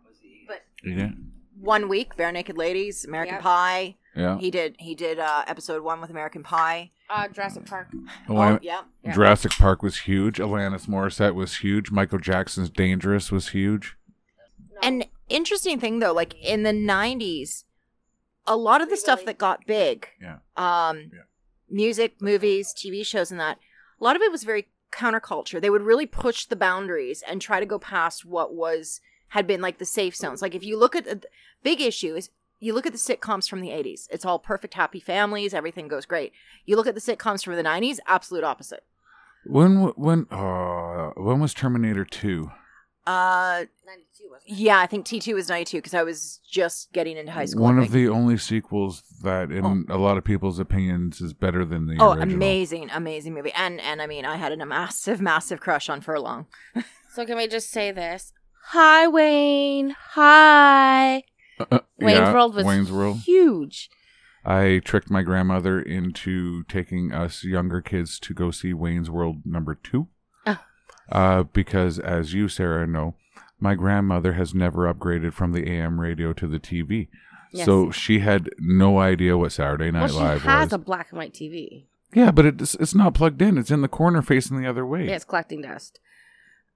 but Yeah, One week, Barenaked Ladies, American Yep. Pie. Yeah. He did he did uh, episode one with American Pie. Uh, Jurassic Park. Alan- oh yeah. Yeah. Jurassic Park was huge. Alanis Morissette was huge. Michael Jackson's "Dangerous" was huge. And interesting thing though, like in the '90s, a lot of the stuff that got big, Yeah. um, Yeah. music, movies, TV shows, and that, a lot of it was very counterculture. They would really push the boundaries and try to go past what was had been like the safe zones. Like if you look at the big issue is you look at the sitcoms from the 80s. It's all perfect happy families, everything goes great. You look at the sitcoms from the 90s, absolute opposite. When when uh when was Terminator Two? Uh '92 was. yeah, I think T2 was 92 because I was just getting into high school. I One of think. the only sequels that, in a lot of people's opinions, is better than the Oh, original. amazing, amazing movie. And and I mean, I had a massive, massive crush on Furlong. So can we just say this? Hi, Wayne. Hi. Uh, Wayne's yeah, World was Wayne's World. huge. I tricked my grandmother into taking us younger kids to go see Wayne's World number two. Oh. Uh, because, as you, Sarah, know, my grandmother has never upgraded from the AM radio to the TV. Yes. So she had no idea what Saturday Well, Night she Live has was. a black and white TV. yeah, but it's, it's not plugged in. It's in the corner facing the other way. Yeah, it's collecting dust.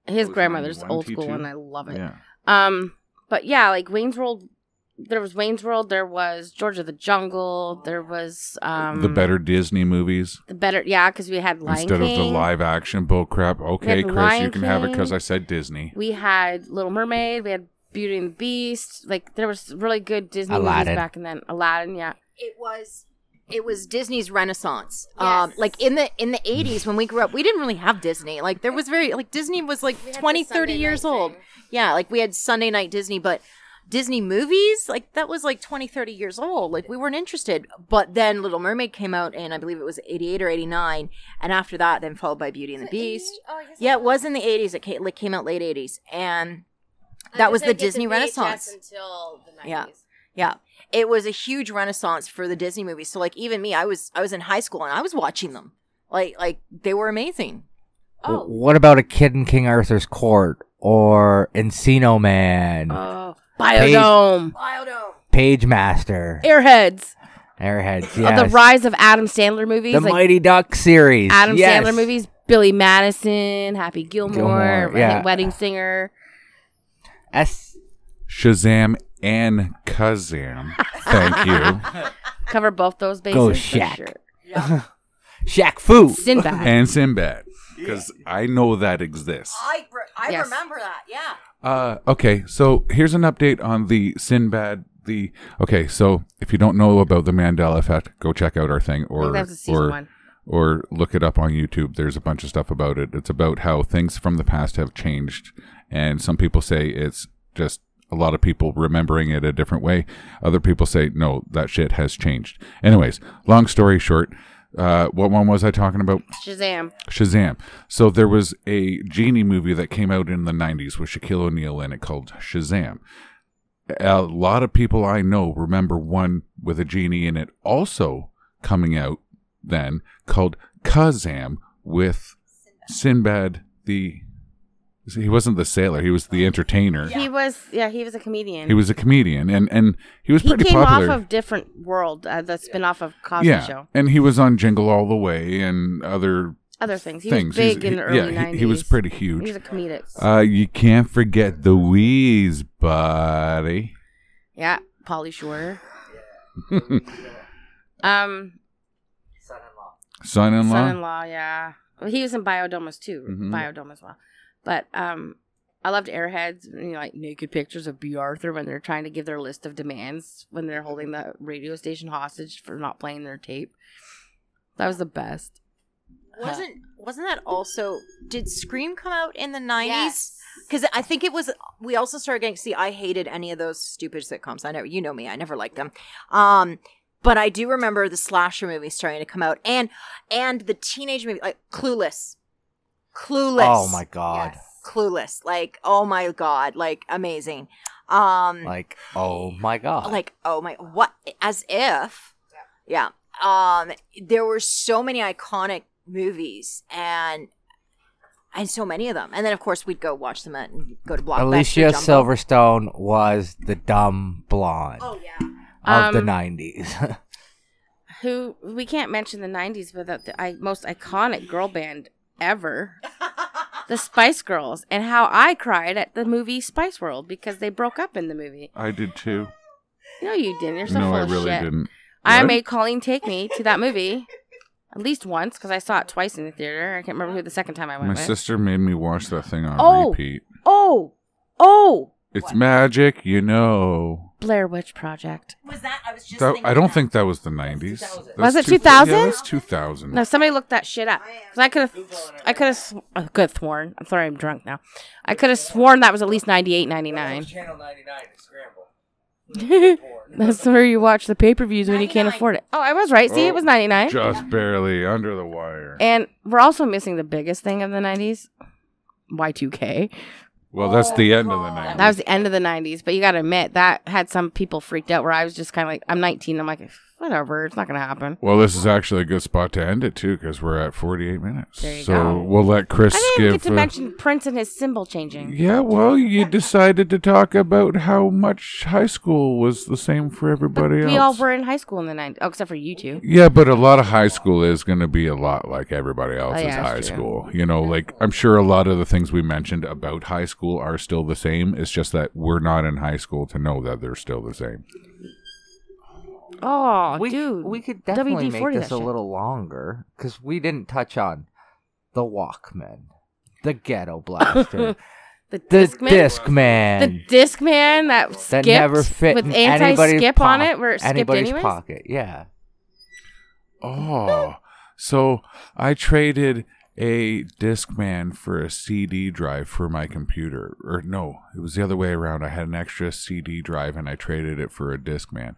His grandmother's old school, and I love it. Yeah. Um, but yeah, like Wayne's World. There was Wayne's World. There was George of the Jungle. There was um the better Disney movies the better yeah because we had Lion instead of the live action bull crap. Okay, Chris, Lion you can have it because I said Disney. We had Little Mermaid. We had Beauty and the Beast. Like there was really good Disney Aladdin. movies back and then. Aladdin, yeah. It was it was Disney's renaissance. Um like in the in the 80s when we grew up, we didn't really have Disney. Like there was very like Disney was like We 20 30 years old. thing. Yeah, like we had Sunday night Disney, but Disney movies, like that was like 20, 30 years old. Like we weren't interested. But then Little Mermaid came out in I believe it was 88 or 89. And after that, then followed by Beauty and the Beast. Yeah, it was in the 80s. It came, like, came out late 80s. And that was the Disney Renaissance. until the 90s. Yeah. Yeah. It was a huge renaissance for the Disney movies. So like even me, I was I was in high school and I was watching them. Like like they were amazing. Oh. What about a kid in King Arthur's court or Encino Man, Oh. Biodome. Biodome. Pagemaster, Airheads. Airheads, Oh, yes. the rise of Adam Sandler movies. the like Mighty Duck series, Adam yes. Sandler movies. Billy Madison, Happy Gilmore, Gilmore, yeah. Wedding Singer. S- Shazam and Kazam. Thank you. Cover both those bases. Go for Shaq. sure. Shaq Fu. Sinbad. and Sinbad. Because I know that exists. I re- I Yes. remember that. Yeah. Uh, okay, so here's an update on the Sinbad. The okay, so if you don't know about the Mandela effect, go check out our thing, or that was season or one. or look it up on YouTube. There's a bunch of stuff about it. It's about how things from the past have changed, and some people say it's just a lot of people remembering it a different way. Other people say no, that shit has changed. Anyways, long story short, uh, what one was I talking about? Shazam. Shazam. So there was a genie movie that came out in the 90s with Shaquille O'Neal in it called Shazam. A lot of people I know remember one with a genie in it also coming out then called Kazam with Sinbad the he wasn't the sailor, he was the entertainer. He was, yeah, he was a comedian. He was a comedian and and he was He pretty came popular. off of Different World, uh, the spin-off of Cosby yeah, Show. and he was on Jingle All the Way and other Other things. He things. was big He's- in the he- early yeah, 90s. he, he was pretty huge. He huge. was a comedic. Uh, you can't forget the wheeze, buddy. yeah, Pauly Shore. um, Son-in-law. son-in-law, Son-in-law. yeah. Well, he was in Biodomus too. Mhm. Biodome as well. But um, I loved Airheads. You know, like naked pictures of Bea Arthur when they're trying to give their list of demands when they're holding the radio station hostage for not playing their tape. That was the best. Wasn't wasn't that also did Scream come out in the 90s? Cuz I think it was we also started getting see I hated any of those stupid sitcoms. I know you know me. I never liked them. Um but I do remember the slasher movies starting to come out and and the teenage movie like Clueless. Clueless. Oh my god. Clueless. Like oh my god, like amazing. Um Like, oh my god. like oh my what as if yeah um there were so many iconic movies and and so many of them and then of course we'd go watch them at and go to blockbuster Alicia Jumbo. Silverstone was the dumb blonde oh yeah of the Um, 90s. Who we can't mention the '90s without the I, most iconic girl band ever, the Spice Girls, and how I cried at the movie Spice World because they broke up in the movie. I did too. No, you didn't. You're so no, full I of really shit. didn't. I What? made Colleen take me to that movie at least once because I saw it twice in the theater. I can't remember who the second time I went My with. sister made me watch that thing on Oh. repeat. Oh, oh, It's magic, you know. Blair Witch Project. was that i was just That, thinking I don't that. think that was the 90s. Was it 2000? Yeah, that's 2000. No, somebody looked that shit up. 'Cause I could have, I could have, sw- I could have oh, sworn. I'm sorry, I'm drunk now. I could have sworn that was at least 98, 99. Channel 99 Scramble. That's where you watch the pay per views when you can't afford it. Oh, I was right. See, it oh, was 99. Just barely under the wire. And we're also missing the biggest thing of the 90s Y2K. Well, that's the end of the 90s. That was the end of the 90s, but you got to admit, that had some people freaked out where I was just kind of like, I'm 19. I'm like, whatever, it's not going to happen. well, this is actually a good spot to end it, too, because we're at 48 minutes. There you so go. we'll let Chris I didn't even give. get to uh, mention Prince and his symbol changing. Yeah, well, you decided to talk about how much high school was the same for everybody else. We all were in high school in the 90s. Oh, except for you two. Yeah, but a lot of high school is going to be a lot like everybody else's Oh, yeah, high true. school. You know, like I'm sure a lot of the things we mentioned about high school are still the same. It's just that we're not in high school to know that they're still the same. Oh, we, dude. we could definitely make WD-40 this a shit. little longer because we didn't touch on the Walkman, the Ghetto Blaster, The the Discman? Discman, The Discman that that skipped never fit with anybody's anti-skip on it, where it skipped anybody's anyways. pocket. Yeah, Oh, so I traded a Discman for a CD drive for my computer. Or no, it was the other way around. I had an extra CD drive and I traded it for a Discman.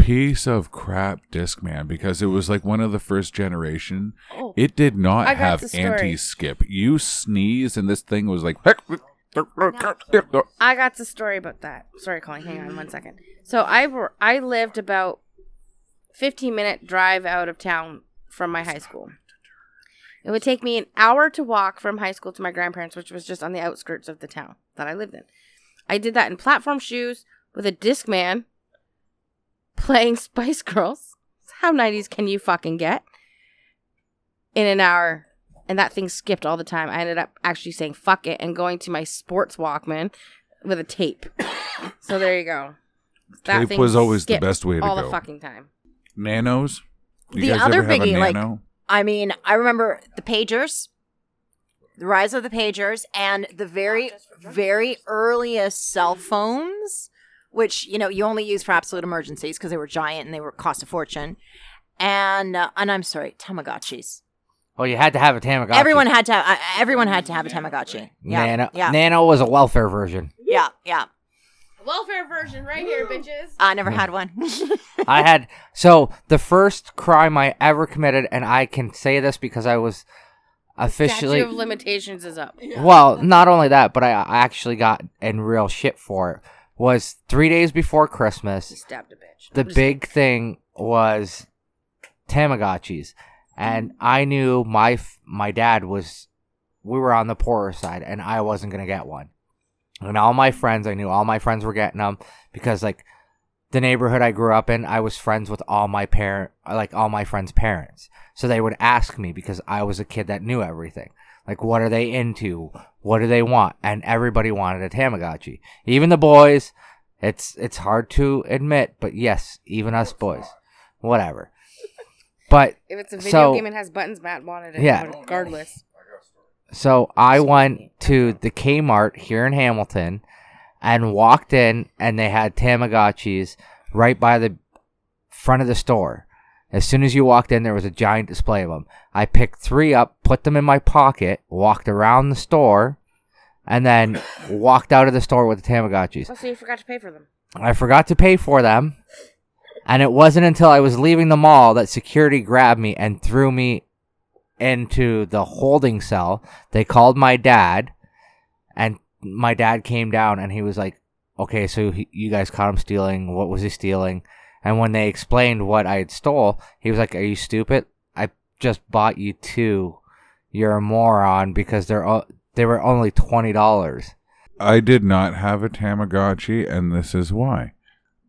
Piece of crap Discman because it was like one of the first generation. Oh. It did not I have anti skip. You sneeze and this thing was like. I got the story about that. Sorry, Colin. Hang on one second. So I I lived about fifteen minute drive out of town from my high school. It would take me an hour to walk from high school to my grandparents, which was just on the outskirts of the town that I lived in. I did that in platform shoes with a Discman, playing Spice Girls. How 90s can you fucking get? In an hour. And that thing skipped all the time. I ended up actually saying fuck it and going to my sports Walkman with a tape. so there you go. That Tape thing was always the best way to all go. All the fucking time. Nanos. You The guys other ever have a biggie, like- nano? I mean, I remember the pagers, the rise of the pagers, and the very, very earliest cell phones, which you know you only use for absolute emergencies because they were giant and they were cost a fortune. And uh, and I'm sorry, Tamagotchis. Well, you had to have a Tamagotchi. Everyone had to. Uh, everyone had to have a Tamagotchi. Yeah, Nano, yeah, Nano was a welfare version. yeah, yeah. Welfare version right here, bitches. I never had one. I had so the first crime I ever committed, and I can say this because I was officially Statute of limitations is up. well, not only that, but I, I actually got in real shit for it. Was three days before Christmas. Stabbed a bitch. The big thing was Tamagotchis, and I knew my f- my dad was. We were on the poorer side, and I wasn't gonna get one. And all my friends, I knew all my friends were getting them because like the neighborhood I grew up in, I was friends with all my parent, like all my friends' parents. So they would ask me because I was a kid that knew everything. Like, what are they into? What do they want? And everybody wanted a Tamagotchi. Even the boys. It's it's hard to admit, but yes, even us boys. Whatever. But If it's a video So- game and has buttons, Matt wanted it. Yeah. Regardless. So I went to the Kmart here in Hamilton and walked in, and they had Tamagotchis right by the front of the store. As soon as you walked in, there was a giant display of them. I picked three up, put them in my pocket, walked around the store, and then walked out of the store with the Tamagotchis. Oh, so you forgot to pay for them. I forgot to pay for them, and it wasn't until I was leaving the mall that security grabbed me and threw me into the holding cell. They called my dad, and my dad came down and he was like, "Okay, so he, you guys caught him stealing. What was he stealing?" And when they explained what I had stole, he was like, "Are you stupid? I just bought you two. You're a moron because they're o- they were only twenty dollars." I did not have a Tamagotchi, and this is why.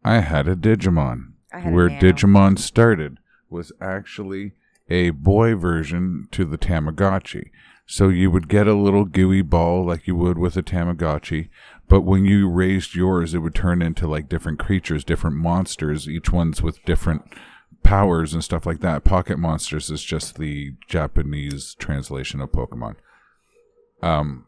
I had a Digimon. I had where Nano. Digimon started was actually a boy version to the Tamagotchi. So you would get a little gooey ball like you would with a Tamagotchi, but when you raised yours, it would turn into like different creatures, different monsters, each one's with different powers and stuff like that. Pocket Monsters is just the Japanese translation of Pokemon. Um,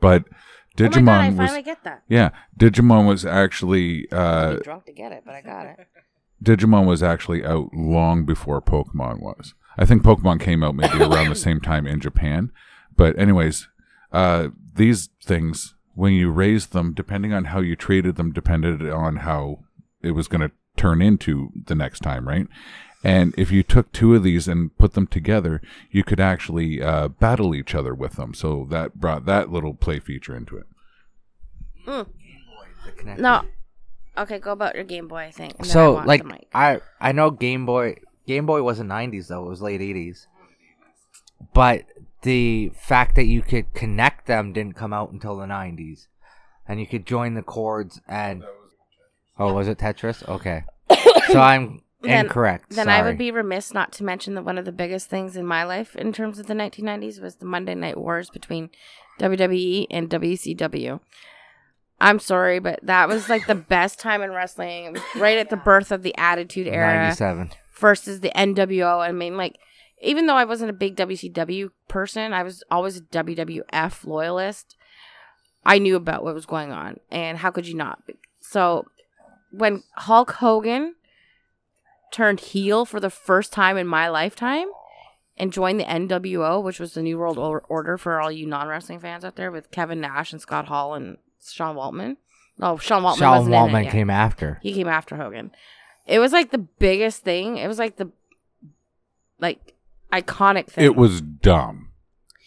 but oh my god, I Digimon finally was get that. yeah, Digimon was actually I uh, was drunk to get it, but I got it. Digimon was actually out long before Pokemon was. I think Pokemon came out maybe around the same time in Japan. But anyways, uh, these things when you raised them, depending on how you treated them, depended on how it was going to turn into the next time, right? And if you took two of these and put them together, you could actually uh, battle each other with them. So that brought that little play feature into it. No. Okay, go about your Game Boy thing. and then I so like. I I know Game Boy Game Boy wasn't 90s though, it was late 80s. But the fact that you could connect them didn't come out until the 90s. And you could join the cords and Oh, was it Tetris? Okay. so I'm Then- incorrect. Then I Sorry. would be remiss not to mention that one of the biggest things in my life in terms of the 1990s was the Monday Night Wars between WWE and WCW. I'm sorry, but that was like the best time in wrestling. Right at the birth of the Attitude Era. 97. First is the NWO. I mean, like, even though I wasn't a big WCW person, I was always a WWF loyalist. I knew about what was going on, and how could you not? So, when Hulk Hogan turned heel for the first time in my lifetime, and joined the NWO, which was the New World Order for all you non wrestling fans out there, with Kevin Nash and Scott Hall and Sean Waltman. No, Sean Waltman Sean wasn't in it Waltman came after. He came after Hogan. It was like the biggest thing. It was like the like iconic thing. It was dumb.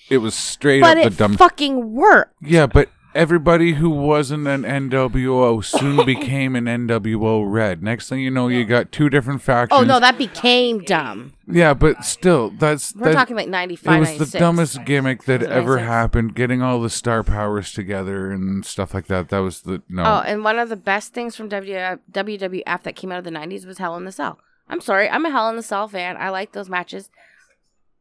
It was straight but up the it dumb. fucking worked. yeah, but everybody who wasn't an NWO soon became an NWO Red. Next thing you know, you got two different factions. Oh no, that became dumb. yeah, but still, that's We're that- talking like 95, It was the dumbest gimmick that ever happened. Getting all the star powers together and stuff like that. That was the no. Oh, and one of the best things from WWF that came out of the 90s was Hell in the Cell. I'm sorry, I'm a Hell in the Cell fan. I like those matches.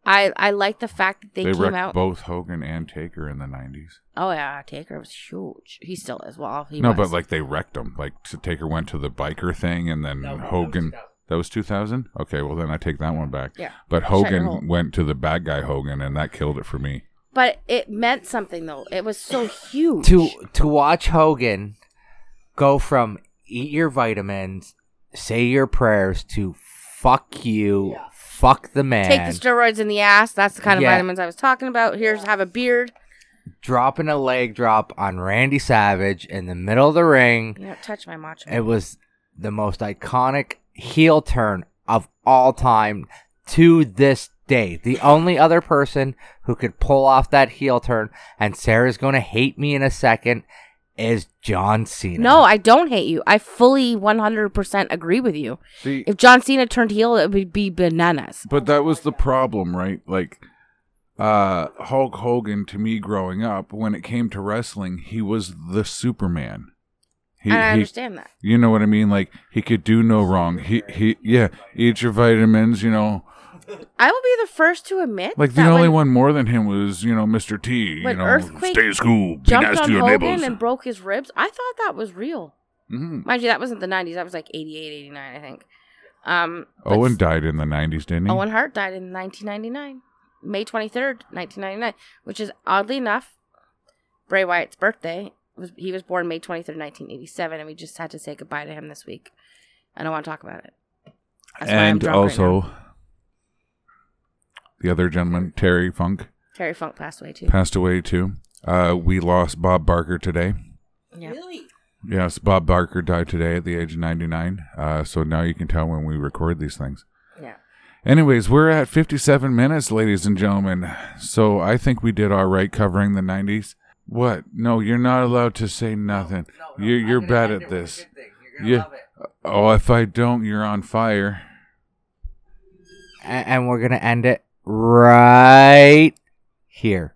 I I like the fact that they, they came out. both Hogan and Taker in the nineties. Oh yeah, Taker was huge. He still is. Well, he No, was. but like they wrecked them. Like so Taker went to the biker thing, and then Hogan. That was two thousand. Okay, well then I take that one back. Yeah. But Shut your hole. Hogan went to the bad guy Hogan, and that killed it for me. but it meant something though. It was so huge. to to watch Hogan go from eat your vitamins, say your prayers to fuck you, fuck the man, Take the steroids in the ass. That's the kind of Yeah. vitamins I was talking about. Here's have a beard. dropping a leg drop on Randy Savage in the middle of the ring. You don't touch my macho. It was the most iconic heel turn of all time to this day. The only other person who could pull off that heel turn, and Sarah's going to hate me in a second, is John Cena. no, I don't hate you. I fully 100% agree with you. See, If John Cena turned heel, it would be bananas. but that was the problem, right? Like, uh, Hulk Hogan to me growing up, when it came to wrestling, he was the Superman. He, and I he- understand that. You know what I mean? Like he could do no wrong. He he yeah, eat your vitamins, you know. I will be the first to admit Like the that only when one more than him was, you know, Mr. T, you When know, Earthquake stay in school, be jumped nice on to your Hogan neighbors. and broke his ribs. I thought that was real. hmm Mind you, that wasn't the 90s. That was like 88, 89, I think. Um, but Owen died in the 90s, didn't he? Owen Hart died in 1999, May 23rd, 1999, which is oddly enough Bray Wyatt's birthday. Was he was born May 23rd, 1987, and we just had to say goodbye to him this week. I don't want to talk about it. That's why I'm and drunk right also now. The other gentleman, Terry Funk, Terry Funk passed away too. passed away too. Uh, we lost Bob Barker today. Yeah. Yes, Bob Barker died today at the age of 99. Uh, so now you can tell when we record these things. Yeah. Anyways, we're at 57 minutes, ladies and gentlemen. So I think we did all right covering the 90s. What? No, you're not allowed to say nothing. you're you're bad at this. Yeah. Oh, if I don't, you're on fire. A- and we're gonna end it right here.